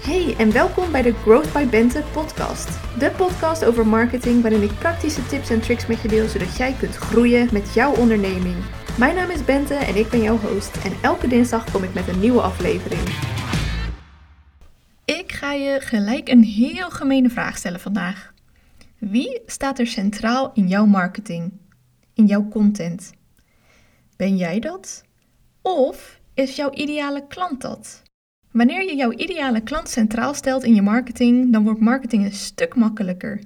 Hey en welkom bij de Growth by Bente podcast. De podcast over marketing waarin ik praktische tips en tricks met je deel zodat jij kunt groeien met jouw onderneming. Mijn naam is Bente en ik ben jouw host en elke dinsdag kom ik met een nieuwe aflevering. Ik ga je gelijk een heel gemene vraag stellen vandaag. Wie staat er centraal in jouw marketing? In jouw content? Ben jij dat? Of is jouw ideale klant dat? Wanneer je jouw ideale klant centraal stelt in je marketing, dan wordt marketing een stuk makkelijker.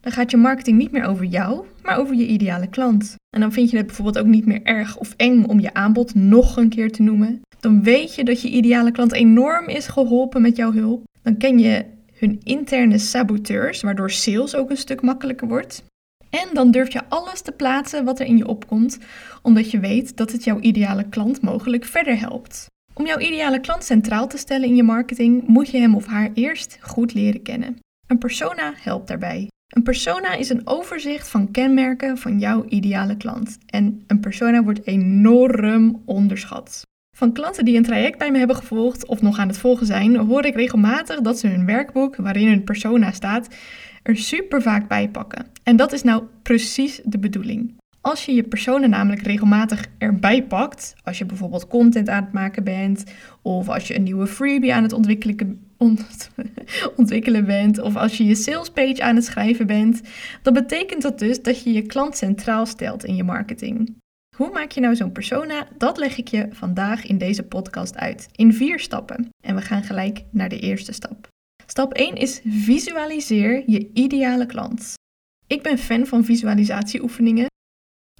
Dan gaat je marketing niet meer over jou, maar over je ideale klant. En dan vind je het bijvoorbeeld ook niet meer erg of eng om je aanbod nog een keer te noemen. Dan weet je dat je ideale klant enorm is geholpen met jouw hulp. Dan ken je hun interne saboteurs, waardoor sales ook een stuk makkelijker wordt. En dan durf je alles te plaatsen wat er in je opkomt, omdat je weet dat het jouw ideale klant mogelijk verder helpt. Om jouw ideale klant centraal te stellen in je marketing, moet je hem of haar eerst goed leren kennen. Een persona helpt daarbij. Een persona is een overzicht van kenmerken van jouw ideale klant. En een persona wordt enorm onderschat. Van klanten die een traject bij me hebben gevolgd of nog aan het volgen zijn, hoor ik regelmatig dat ze hun werkboek, waarin hun persona staat, er super vaak bij pakken. En dat is nou precies de bedoeling. Als je je personen namelijk regelmatig erbij pakt, als je bijvoorbeeld content aan het maken bent, of als je een nieuwe freebie aan het ontwikkelen, ontwikkelen bent, of als je je salespage aan het schrijven bent, dan betekent dat dus dat je je klant centraal stelt in je marketing. Hoe maak je nou zo'n persona? Dat leg ik je vandaag in deze podcast uit, in vier stappen. En we gaan gelijk naar de eerste stap. Stap 1 is visualiseer je ideale klant. Ik ben fan van visualisatieoefeningen.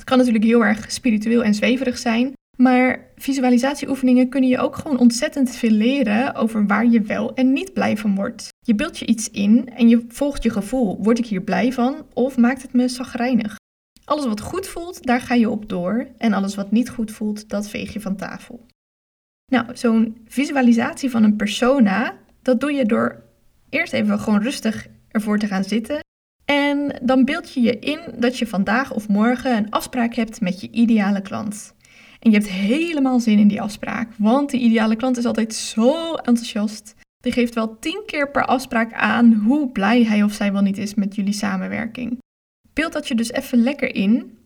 Het kan natuurlijk heel erg spiritueel en zweverig zijn, maar visualisatieoefeningen kunnen je ook gewoon ontzettend veel leren over waar je wel en niet blij van wordt. Je beeldt je iets in en je volgt je gevoel. Word ik hier blij van of maakt het me zagrijnig? Alles wat goed voelt, daar ga je op door. En alles wat niet goed voelt, dat veeg je van tafel. Nou, zo'n visualisatie van een persona, dat doe je door eerst even gewoon rustig ervoor te gaan zitten. En dan beeld je je in dat je vandaag of morgen een afspraak hebt met je ideale klant. En je hebt helemaal zin in die afspraak, want die ideale klant is altijd zo enthousiast. Die geeft wel tien keer per afspraak aan hoe blij hij of zij wel niet is met jullie samenwerking. Beeld dat je dus even lekker in.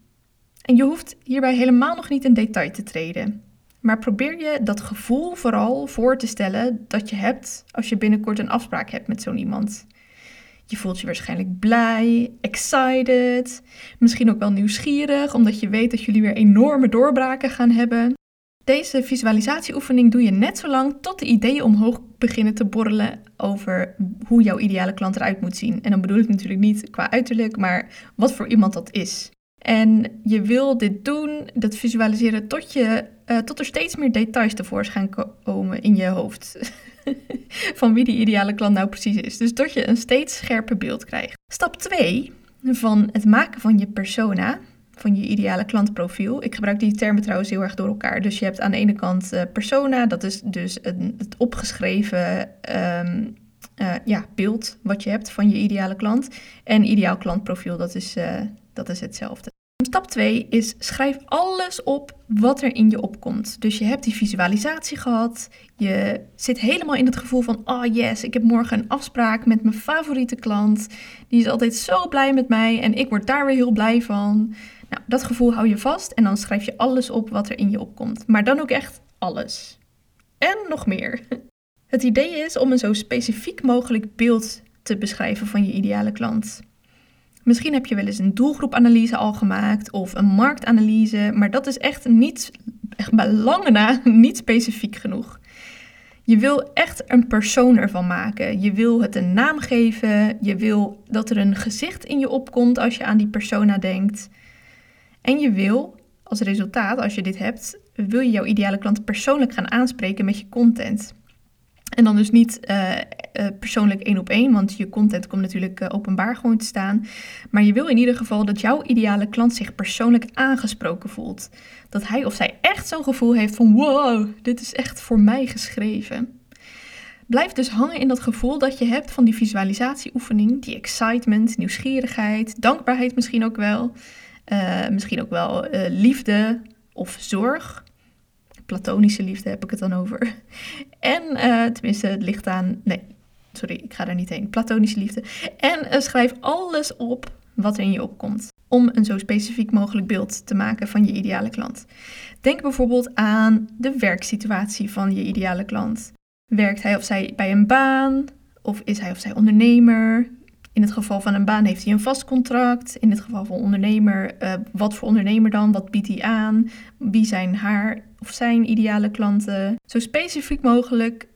En je hoeft hierbij helemaal nog niet in detail te treden. Maar probeer je dat gevoel vooral voor te stellen dat je hebt als je binnenkort een afspraak hebt met zo'n iemand. Je voelt je waarschijnlijk blij, excited, misschien ook wel nieuwsgierig, omdat je weet dat jullie weer enorme doorbraken gaan hebben. Deze visualisatieoefening doe je net zo lang tot de ideeën omhoog beginnen te borrelen over hoe jouw ideale klant eruit moet zien. En dan bedoel ik natuurlijk niet qua uiterlijk, maar wat voor iemand dat is. En je wil dit doen, dat visualiseren, tot, je, uh, tot er steeds meer details tevoorschijn komen in je hoofd. van wie die ideale klant nou precies is. Dus tot je een steeds scherper beeld krijgt. Stap 2 van het maken van je persona, van je ideale klantprofiel. Ik gebruik die termen trouwens heel erg door elkaar. Dus je hebt aan de ene kant uh, persona, dat is dus het opgeschreven um, uh, ja, beeld wat je hebt van je ideale klant. En ideaal klantprofiel, dat is, uh, dat is hetzelfde. Stap 2 is schrijf alles op wat er in je opkomt. Dus je hebt die visualisatie gehad. Je zit helemaal in het gevoel van: oh yes, ik heb morgen een afspraak met mijn favoriete klant. Die is altijd zo blij met mij en ik word daar weer heel blij van. Nou, dat gevoel hou je vast en dan schrijf je alles op wat er in je opkomt. Maar dan ook echt alles. En nog meer. Het idee is om een zo specifiek mogelijk beeld te beschrijven van je ideale klant. Misschien heb je wel eens een doelgroepanalyse al gemaakt of een marktanalyse, maar dat is echt niet, echt bij lange na, niet specifiek genoeg. Je wil echt een persoon ervan maken. Je wil het een naam geven. Je wil dat er een gezicht in je opkomt als je aan die persona denkt. En je wil als resultaat, als je dit hebt, wil je jouw ideale klant persoonlijk gaan aanspreken met je content. En dan dus niet uh, uh, persoonlijk één op één, want je content komt natuurlijk uh, openbaar gewoon te staan. Maar je wil in ieder geval dat jouw ideale klant zich persoonlijk aangesproken voelt. Dat hij of zij echt zo'n gevoel heeft van wow, dit is echt voor mij geschreven. Blijf dus hangen in dat gevoel dat je hebt van die visualisatieoefening, die excitement, nieuwsgierigheid, dankbaarheid misschien ook wel. misschien ook wel liefde of zorg. Platonische liefde heb ik het dan over. En uh, tenminste, het ligt aan. Nee, sorry, ik ga daar niet heen. Platonische liefde. En uh, schrijf alles op wat er in je opkomt. Om een zo specifiek mogelijk beeld te maken van je ideale klant. Denk bijvoorbeeld aan de werksituatie van je ideale klant. Werkt hij of zij bij een baan? Of is hij of zij ondernemer? In het geval van een baan heeft hij een vast contract. In het geval van ondernemer, uh, wat voor ondernemer dan? Wat biedt hij aan? Wie zijn haar of zijn ideale klanten? Zo specifiek mogelijk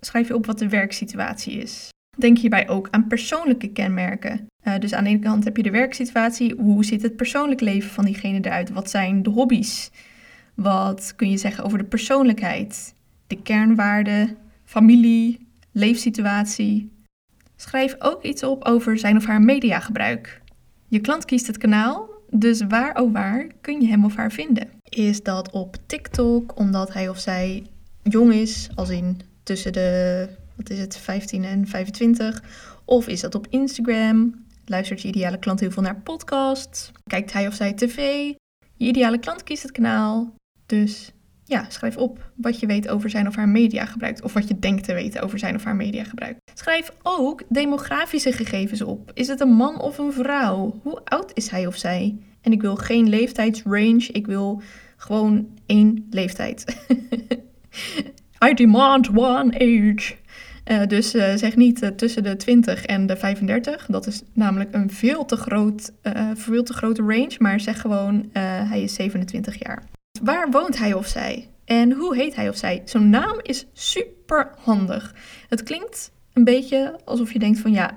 schrijf je op wat de werksituatie is. Denk hierbij ook aan persoonlijke kenmerken. Uh, dus aan de ene kant heb je de werksituatie. Hoe ziet het persoonlijk leven van diegene eruit? Wat zijn de hobby's? Wat kun je zeggen over de persoonlijkheid? De kernwaarden, familie, leefsituatie. Schrijf ook iets op over zijn of haar mediagebruik. Je klant kiest het kanaal, dus waar oh waar kun je hem of haar vinden? Is dat op TikTok omdat hij of zij jong is, als in tussen de wat is het, 15 en 25? Of is dat op Instagram? Luistert je ideale klant heel veel naar podcasts? Kijkt hij of zij tv? Je ideale klant kiest het kanaal. Dus ja, schrijf op wat je weet over zijn of haar mediagebruik. Of wat je denkt te weten over zijn of haar mediagebruik. Schrijf ook demografische gegevens op. Is het een man of een vrouw? Hoe oud is hij of zij? En ik wil geen leeftijdsrange. Ik wil gewoon één leeftijd. I demand one age. Uh, dus uh, zeg niet uh, tussen de 20 en de 35. Dat is namelijk een veel te, groot, veel te grote range. Maar zeg gewoon, hij is 27 jaar. Waar woont hij of zij? En hoe heet hij of zij? Zo'n naam is super handig. Het klinkt een beetje alsof je denkt van ja,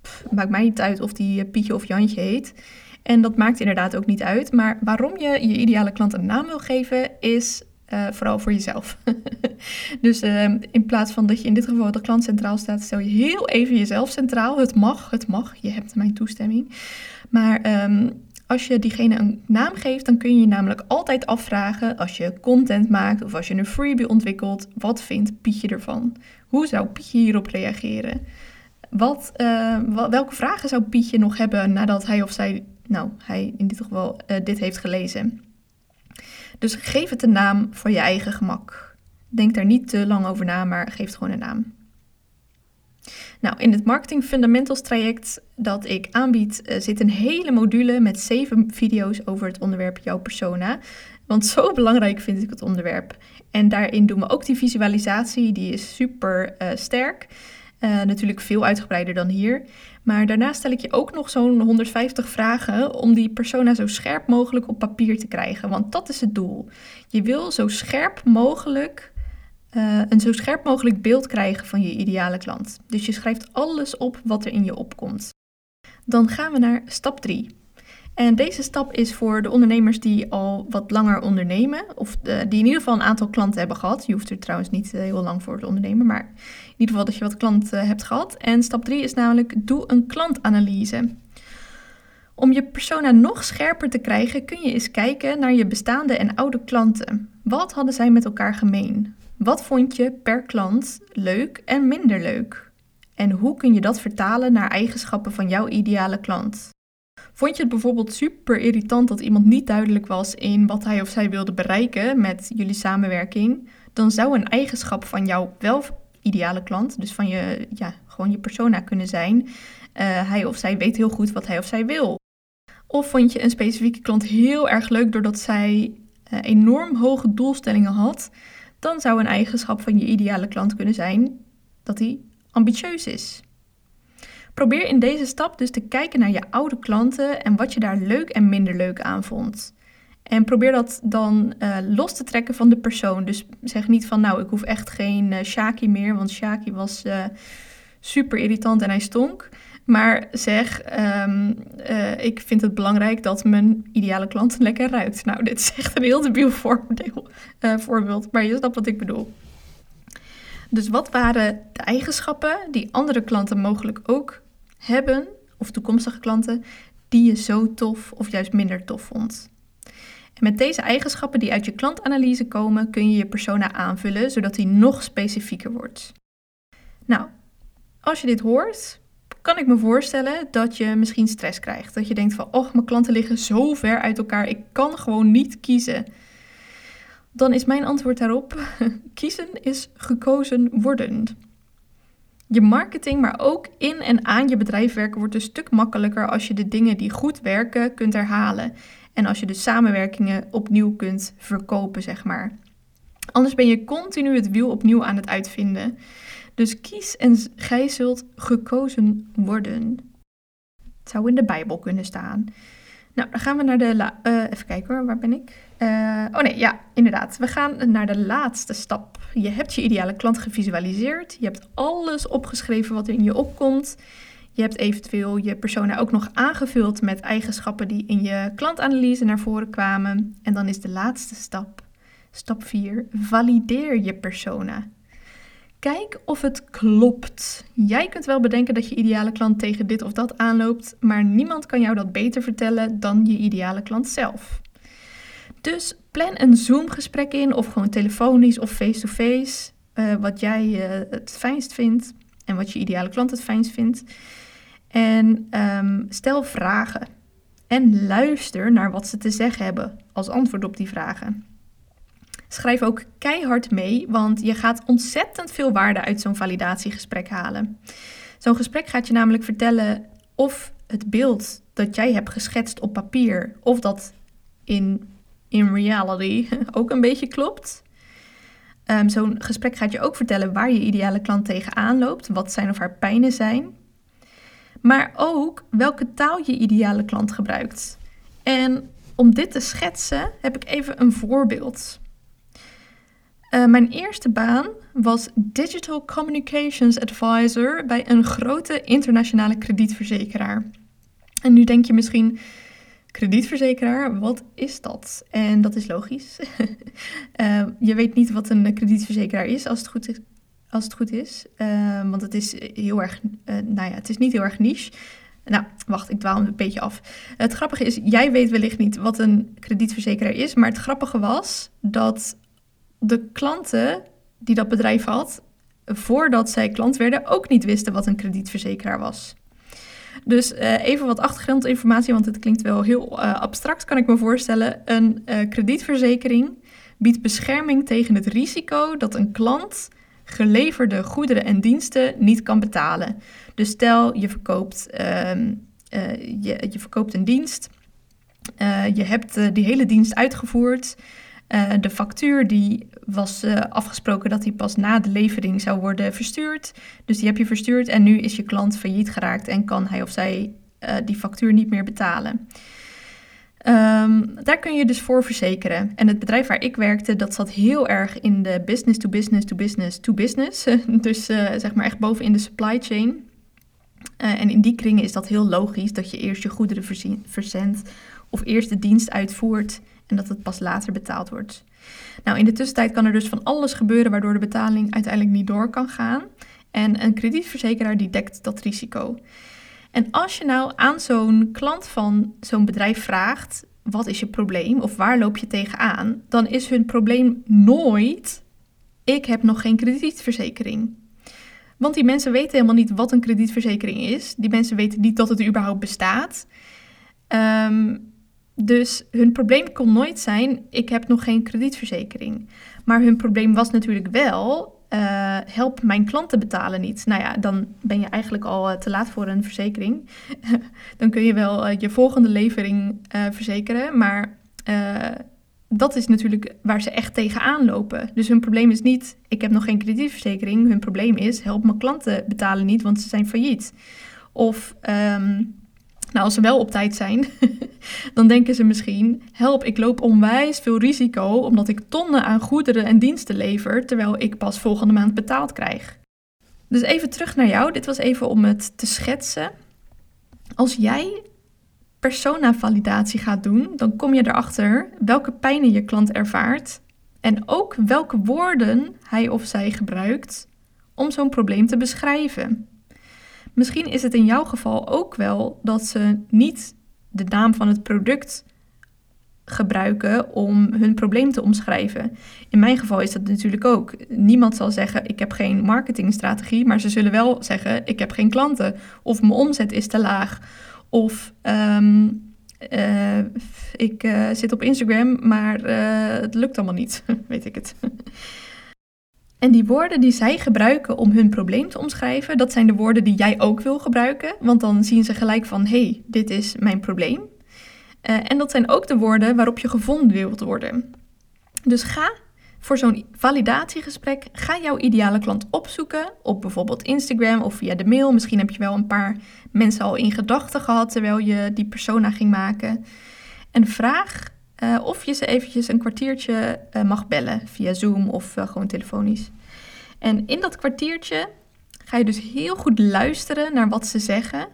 pff, maakt mij niet uit of die Pietje of Jantje heet. En dat maakt inderdaad ook niet uit. Maar waarom je je ideale klant een naam wil geven, is uh, vooral voor jezelf. dus uh, in plaats van dat je in dit geval de klant centraal staat, stel je heel even jezelf centraal. Het mag, het mag, je hebt mijn toestemming. Maar um, als je diegene een naam geeft, dan kun je je namelijk altijd afvragen als je content maakt of als je een freebie ontwikkelt, wat vindt Pietje ervan? Hoe zou Pietje hierop reageren? Wat, uh, welke vragen zou Pietje nog hebben nadat hij of zij, nou, hij in dit geval, dit heeft gelezen? Dus geef het een naam voor je eigen gemak. Denk daar niet te lang over na, maar geef het gewoon een naam. Nou, in het Marketing Fundamentals traject dat ik aanbied, uh, zit een hele module met zeven video's over het onderwerp jouw persona. Want zo belangrijk vind ik het onderwerp. En daarin doen we ook die visualisatie, die is super uh, sterk. Uh, natuurlijk veel uitgebreider dan hier. Maar daarna stel ik je ook nog zo'n 150 vragen om die persona zo scherp mogelijk op papier te krijgen. Want dat is het doel. Je wil zo scherp mogelijk uh, een zo scherp mogelijk beeld krijgen van je ideale klant. Dus je schrijft alles op wat er in je opkomt. Dan gaan we naar stap 3. En deze stap is voor de ondernemers die al wat langer ondernemen, of die in ieder geval een aantal klanten hebben gehad. Je hoeft er trouwens niet eh, heel lang voor te ondernemen, maar in ieder geval dat je wat klanten hebt gehad. En stap 3 is namelijk: doe een klantanalyse. Om je persona nog scherper te krijgen, kun je eens kijken naar je bestaande en oude klanten. Wat hadden zij met elkaar gemeen? Wat vond je per klant leuk en minder leuk? En hoe kun je dat vertalen naar eigenschappen van jouw ideale klant? Vond je het bijvoorbeeld super irritant dat iemand niet duidelijk was in wat hij of zij wilde bereiken met jullie samenwerking? Dan zou een eigenschap van jouw wel ideale klant, dus van je, ja, gewoon je persona kunnen zijn. Uh, hij of zij weet heel goed wat hij of zij wil. Of vond je een specifieke klant heel erg leuk doordat zij uh, enorm hoge doelstellingen had? Dan zou een eigenschap van je ideale klant kunnen zijn dat hij ambitieus is. Probeer in deze stap dus te kijken naar je oude klanten en wat je daar leuk en minder leuk aan vond. En probeer dat dan uh, los te trekken van de persoon. Dus zeg niet van nou, ik hoef echt geen uh, Shaki meer, want Shaki was uh, super irritant en hij stonk. Maar zeg, um, ik vind het belangrijk dat mijn ideale klant lekker ruikt. Nou, dit is echt een heel debiel voordeel, voorbeeld, maar je snapt wat ik bedoel. Dus wat waren de eigenschappen die andere klanten mogelijk ook hebben, of toekomstige klanten, die je zo tof of juist minder tof vond? En met deze eigenschappen die uit je klantanalyse komen, kun je je persona aanvullen zodat die nog specifieker wordt. Nou, als je dit hoort, kan ik me voorstellen dat je misschien stress krijgt. Dat je denkt van, oh, mijn klanten liggen zo ver uit elkaar, ik kan gewoon niet kiezen. Dan is mijn antwoord daarop: kiezen is gekozen worden. Je marketing, maar ook in en aan je bedrijf werken wordt een stuk makkelijker als je de dingen die goed werken kunt herhalen. En als je de samenwerkingen opnieuw kunt verkopen, zeg maar. Anders ben je continu het wiel opnieuw aan het uitvinden. Dus kies en gij zult gekozen worden. Het zou in de Bijbel kunnen staan. Nou, dan gaan we naar de. Uh, even kijken hoor, waar ben ik? Uh, oh nee, ja, inderdaad. We gaan naar de laatste stap. Je hebt je ideale klant gevisualiseerd. Je hebt alles opgeschreven wat in je opkomt. Je hebt eventueel je persona ook nog aangevuld met eigenschappen die in je klantanalyse naar voren kwamen. En dan is de laatste stap, stap 4, valideer je persona. Kijk of het klopt. Jij kunt wel bedenken dat je ideale klant tegen dit of dat aanloopt, maar niemand kan jou dat beter vertellen dan je ideale klant zelf. Dus plan een Zoom-gesprek in, of gewoon telefonisch of face-to-face, uh, wat jij uh, het fijnst vindt en wat je ideale klant het fijnst vindt. En um, stel vragen en luister naar wat ze te zeggen hebben als antwoord op die vragen. Schrijf ook keihard mee, want je gaat ontzettend veel waarde uit zo'n validatiegesprek halen. Zo'n gesprek gaat je namelijk vertellen of het beeld dat jij hebt geschetst op papier, of dat in, in reality ook een beetje klopt. Um, Zo'n gesprek gaat je ook vertellen waar je ideale klant tegenaan loopt, wat zijn of haar pijnen zijn. Maar ook welke taal je ideale klant gebruikt. En om dit te schetsen heb ik even een voorbeeld. Uh, mijn eerste baan was Digital Communications Advisor bij een grote internationale kredietverzekeraar. En nu denk je misschien, kredietverzekeraar, wat is dat? En dat is logisch. uh, je weet niet wat een kredietverzekeraar is, als het goed is. Als het goed is. Uh, want het is heel erg, nou ja, het is niet heel erg niche. Nou, wacht, ik dwaal een beetje af. Het grappige is, jij weet wellicht niet wat een kredietverzekeraar is, maar het grappige was dat de klanten die dat bedrijf had, voordat zij klant werden, ook niet wisten wat een kredietverzekeraar was. Dus uh, even wat achtergrondinformatie, want het klinkt wel heel uh, abstract, kan ik me voorstellen. Een uh, kredietverzekering biedt bescherming tegen het risico dat een klant geleverde goederen en diensten niet kan betalen. Dus stel je verkoopt, ehm, je, je, verkoopt een dienst, je hebt die hele dienst uitgevoerd. Uh, de factuur die was uh, afgesproken dat die pas na de levering zou worden verstuurd. Dus die heb je verstuurd en nu is je klant failliet geraakt en kan hij of zij uh, die factuur niet meer betalen. Um, daar kun je dus voor verzekeren. En het bedrijf waar ik werkte, dat zat heel erg in de business to business to business to business. dus zeg maar echt boven in de supply chain. en in die kringen is dat heel logisch dat je eerst je goederen verzendt of eerst de dienst uitvoert en dat het pas later betaald wordt. Nou, in de tussentijd kan er dus van alles gebeuren waardoor de betaling uiteindelijk niet door kan gaan. En een kredietverzekeraar die dekt dat risico. En als je nou aan zo'n klant van zo'n bedrijf vraagt: wat is je probleem of waar loop je tegenaan? Dan is hun probleem nooit: ik heb nog geen kredietverzekering. Want die mensen weten helemaal niet wat een kredietverzekering is. Die mensen weten niet dat het überhaupt bestaat. Um, dus hun probleem kon nooit zijn: ik heb nog geen kredietverzekering. Maar hun probleem was natuurlijk wel: uh, help mijn klanten betalen niet. Nou ja, dan ben je eigenlijk al eh, te laat voor een verzekering. dan kun je wel uh, je volgende levering verzekeren, maar dat is natuurlijk waar ze echt tegenaan lopen. Dus hun probleem is niet: ik heb nog geen kredietverzekering. Hun probleem is: help mijn klanten betalen niet, want ze zijn failliet. Of um, nou, als ze wel op tijd zijn, dan denken ze misschien: help, ik loop onwijs veel risico omdat ik tonnen aan goederen en diensten lever, terwijl ik pas volgende maand betaald krijg. Dus even terug naar jou. Dit was even om het te schetsen. Als jij persona-validatie gaat doen, dan kom je erachter welke pijnen je klant ervaart en ook welke woorden hij of zij gebruikt om zo'n probleem te beschrijven. Misschien is het in jouw geval ook wel dat ze niet de naam van het product gebruiken om hun probleem te omschrijven. In mijn geval is dat natuurlijk ook. Niemand zal zeggen: Ik heb geen marketingstrategie, maar ze zullen wel zeggen: Ik heb geen klanten. Of mijn omzet is te laag. Of um, eh, ik eh, zit op Instagram, maar eh, het lukt allemaal niet, weet ik het. En die woorden die zij gebruiken om hun probleem te omschrijven, dat zijn de woorden die jij ook wil gebruiken. Want dan zien ze gelijk van, hé, hey, dit is mijn probleem. en dat zijn ook de woorden waarop je gevonden wilt worden. Dus ga voor zo'n validatiegesprek, ga jouw ideale klant opzoeken op bijvoorbeeld Instagram of via de mail. Misschien heb je wel een paar mensen al in gedachten gehad terwijl je die persona ging maken. En vraag uh, of je ze eventjes een kwartiertje uh, mag bellen via Zoom of uh, gewoon telefonisch. En in dat kwartiertje ga je dus heel goed luisteren naar wat ze zeggen.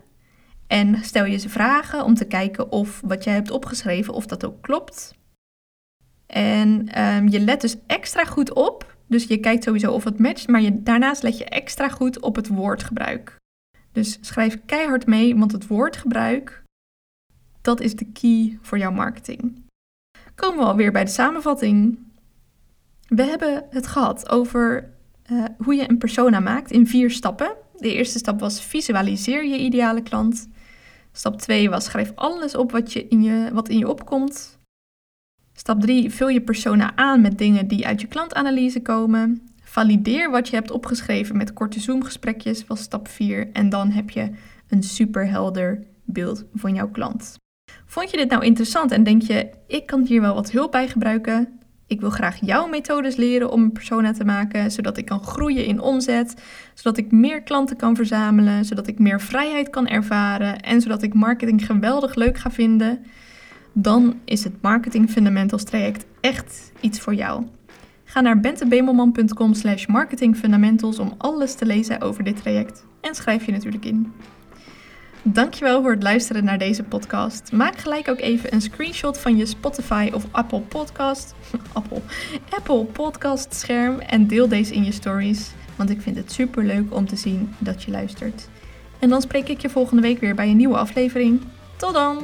En stel je ze vragen om te kijken of wat jij hebt opgeschreven, of dat ook klopt. En um, je let dus extra goed op. Dus je kijkt sowieso of het matcht, maar je, daarnaast let je extra goed op het woordgebruik. Dus schrijf keihard mee, want het woordgebruik, dat is de key voor jouw marketing. Komen we alweer bij de samenvatting. We hebben het gehad over uh, hoe je een persona maakt in vier stappen. De eerste stap was visualiseer je ideale klant. Stap 2 was schrijf alles op wat, je in je, wat in je opkomt. Stap 3. Vul je persona aan met dingen die uit je klantanalyse komen. Valideer wat je hebt opgeschreven met korte Zoom-gesprekjes, was stap 4. En dan heb je een superhelder beeld van jouw klant. Vond je dit nou interessant en denk je, ik kan hier wel wat hulp bij gebruiken? Ik wil graag jouw methodes leren om een persona te maken, zodat ik kan groeien in omzet, zodat ik meer klanten kan verzamelen, zodat ik meer vrijheid kan ervaren en zodat ik marketing geweldig leuk ga vinden dan is het Marketing Fundamentals traject echt iets voor jou. Ga naar bentebemelman.com slash marketingfundamentals om alles te lezen over dit traject en schrijf je natuurlijk in. Dankjewel voor het luisteren naar deze podcast. Maak gelijk ook even een screenshot van je Spotify of Apple Podcast, Apple, Apple Podcast scherm en deel deze in je stories, want ik vind het super leuk om te zien dat je luistert. En dan spreek ik je volgende week weer bij een nieuwe aflevering. Tot dan!